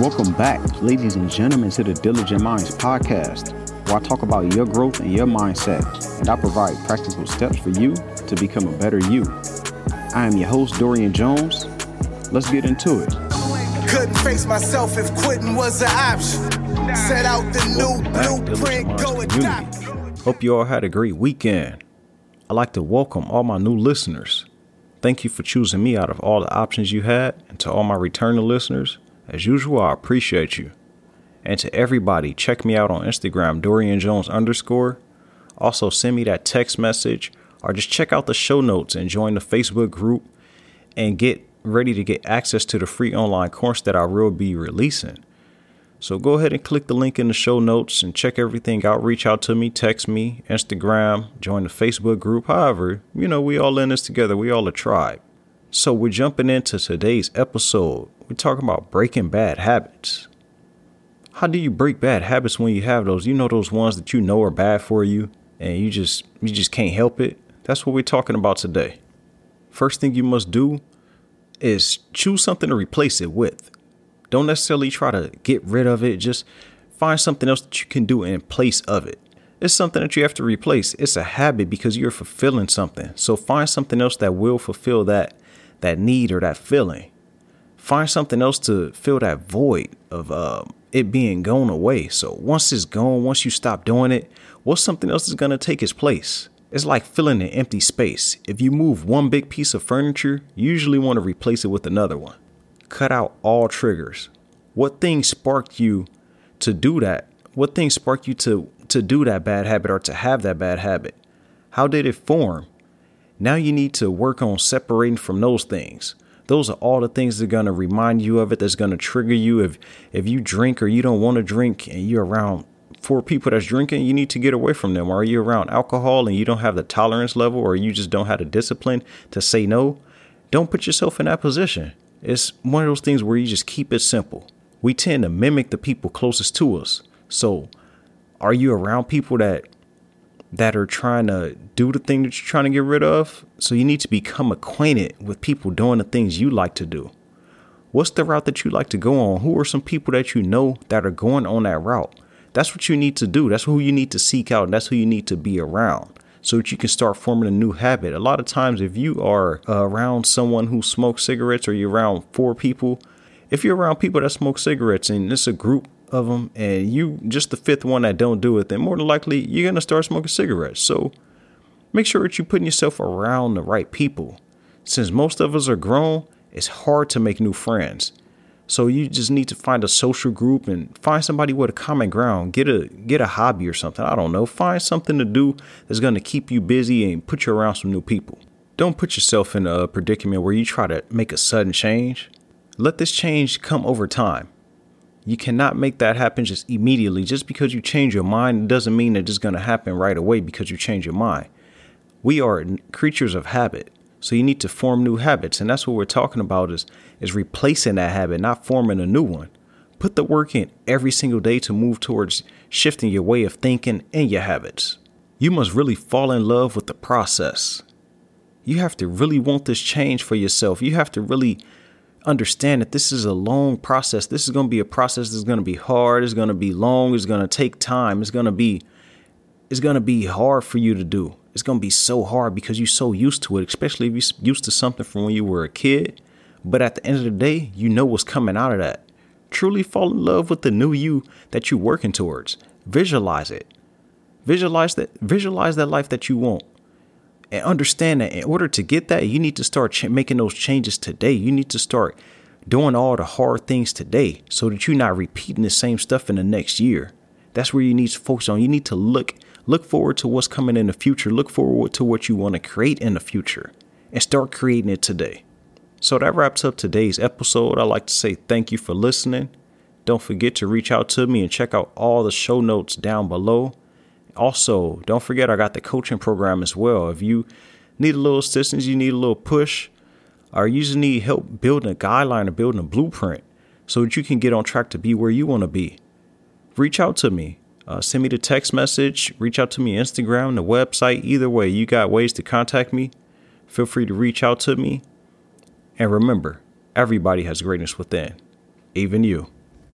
Welcome back, ladies and gentlemen, to the Diligent Minds podcast, where I talk about your growth and your mindset, and I provide practical steps for you to become a better you. I am your host, Dorian Jones. Let's get into it. Couldn't face myself if quitting was an option. Set out the new blueprint, go adopt. Hope you all had a great weekend. I'd like to welcome all my new listeners. Thank you for choosing me out of all the options you had, and to all my returning listeners, as usual, I appreciate you. And to everybody, check me out on Instagram, Dorian Jones underscore. Also, send me that text message or just check out the show notes and join the Facebook group and get ready to get access to the free online course that I will be releasing. So go ahead and click the link in the show notes and check everything out. Reach out to me, text me, Instagram, join the Facebook group. However, you know, we all in this together. We all a tribe. So we're jumping into today's episode. We're talking about breaking bad habits. How do you break bad habits when you have those? You know those ones that you know are bad for you and you just you just can't help it. That's what we're talking about today. First thing you must do is choose something to replace it with. Don't necessarily try to get rid of it. Just find something else that you can do in place of it. It's something that you have to replace. It's a habit because you're fulfilling something. So find something else that will fulfill that that need or that feeling. Find something else to fill that void of uh, it being gone away. So once it's gone, once you stop doing it, what's something else is gonna take its place? It's like filling an empty space. If you move one big piece of furniture, you usually want to replace it with another one. Cut out all triggers. What thing sparked you to do that? What thing sparked you to to do that bad habit or to have that bad habit? How did it form? Now you need to work on separating from those things. Those are all the things that are gonna remind you of it. That's gonna trigger you. If if you drink or you don't want to drink and you're around four people that's drinking, you need to get away from them. Or are you around alcohol and you don't have the tolerance level, or you just don't have the discipline to say no? Don't put yourself in that position. It's one of those things where you just keep it simple. We tend to mimic the people closest to us. So, are you around people that that are trying to do the thing that you're trying to get rid of? So you need to become acquainted with people doing the things you like to do. What's the route that you like to go on? Who are some people that you know that are going on that route? That's what you need to do. That's who you need to seek out. And that's who you need to be around so that you can start forming a new habit. A lot of times, if you are around someone who smokes cigarettes or you're around four people, if you're around people that smoke cigarettes and it's a group of them and you just the fifth one that don't do it, then more than likely you're going to start smoking cigarettes. So make sure that you're putting yourself around the right people. Since most of us are grown, it's hard to make new friends. So you just need to find a social group and find somebody with a common ground. Get a get a hobby or something. I don't know. Find something to do that's going to keep you busy and put you around some new people. Don't put yourself in a predicament where you try to make a sudden change. Let this change come over time. You cannot make that happen just immediately. Just because you change your mind doesn't mean that it's going to happen right away because you change your mind. We are creatures of habit. So you need to form new habits. And that's what we're talking about is, is replacing that habit, not forming a new one. Put the work in every single day to move towards shifting your way of thinking and your habits. You must really fall in love with the process. You have to really want this change for yourself. You have to really understand that this is a long process. This is going to be a process that's going to be hard. It's going to be long. It's going to take time. It's going to be it's going to be hard for you to do. It's going to be so hard because you're so used to it, especially if you're used to something from when you were a kid. But at the end of the day, you know what's coming out of that. Truly fall in love with the new you that you're working towards. Visualize it. Visualize that visualize that life that you want. And understand that in order to get that, you need to start ch- making those changes today. You need to start doing all the hard things today so that you're not repeating the same stuff in the next year. That's where you need to focus on. You need to look look forward to what's coming in the future. Look forward to what you want to create in the future and start creating it today. So that wraps up today's episode. I'd like to say thank you for listening. Don't forget to reach out to me and check out all the show notes down below. Also, don't forget I got the coaching program as well. If you need a little assistance, you need a little push, or you just need help building a guideline or building a blueprint so that you can get on track to be where you want to be, reach out to me. Uh, send me the text message, reach out to me Instagram, the website. Either way, you got ways to contact me. Feel free to reach out to me. And remember, everybody has greatness within, even you.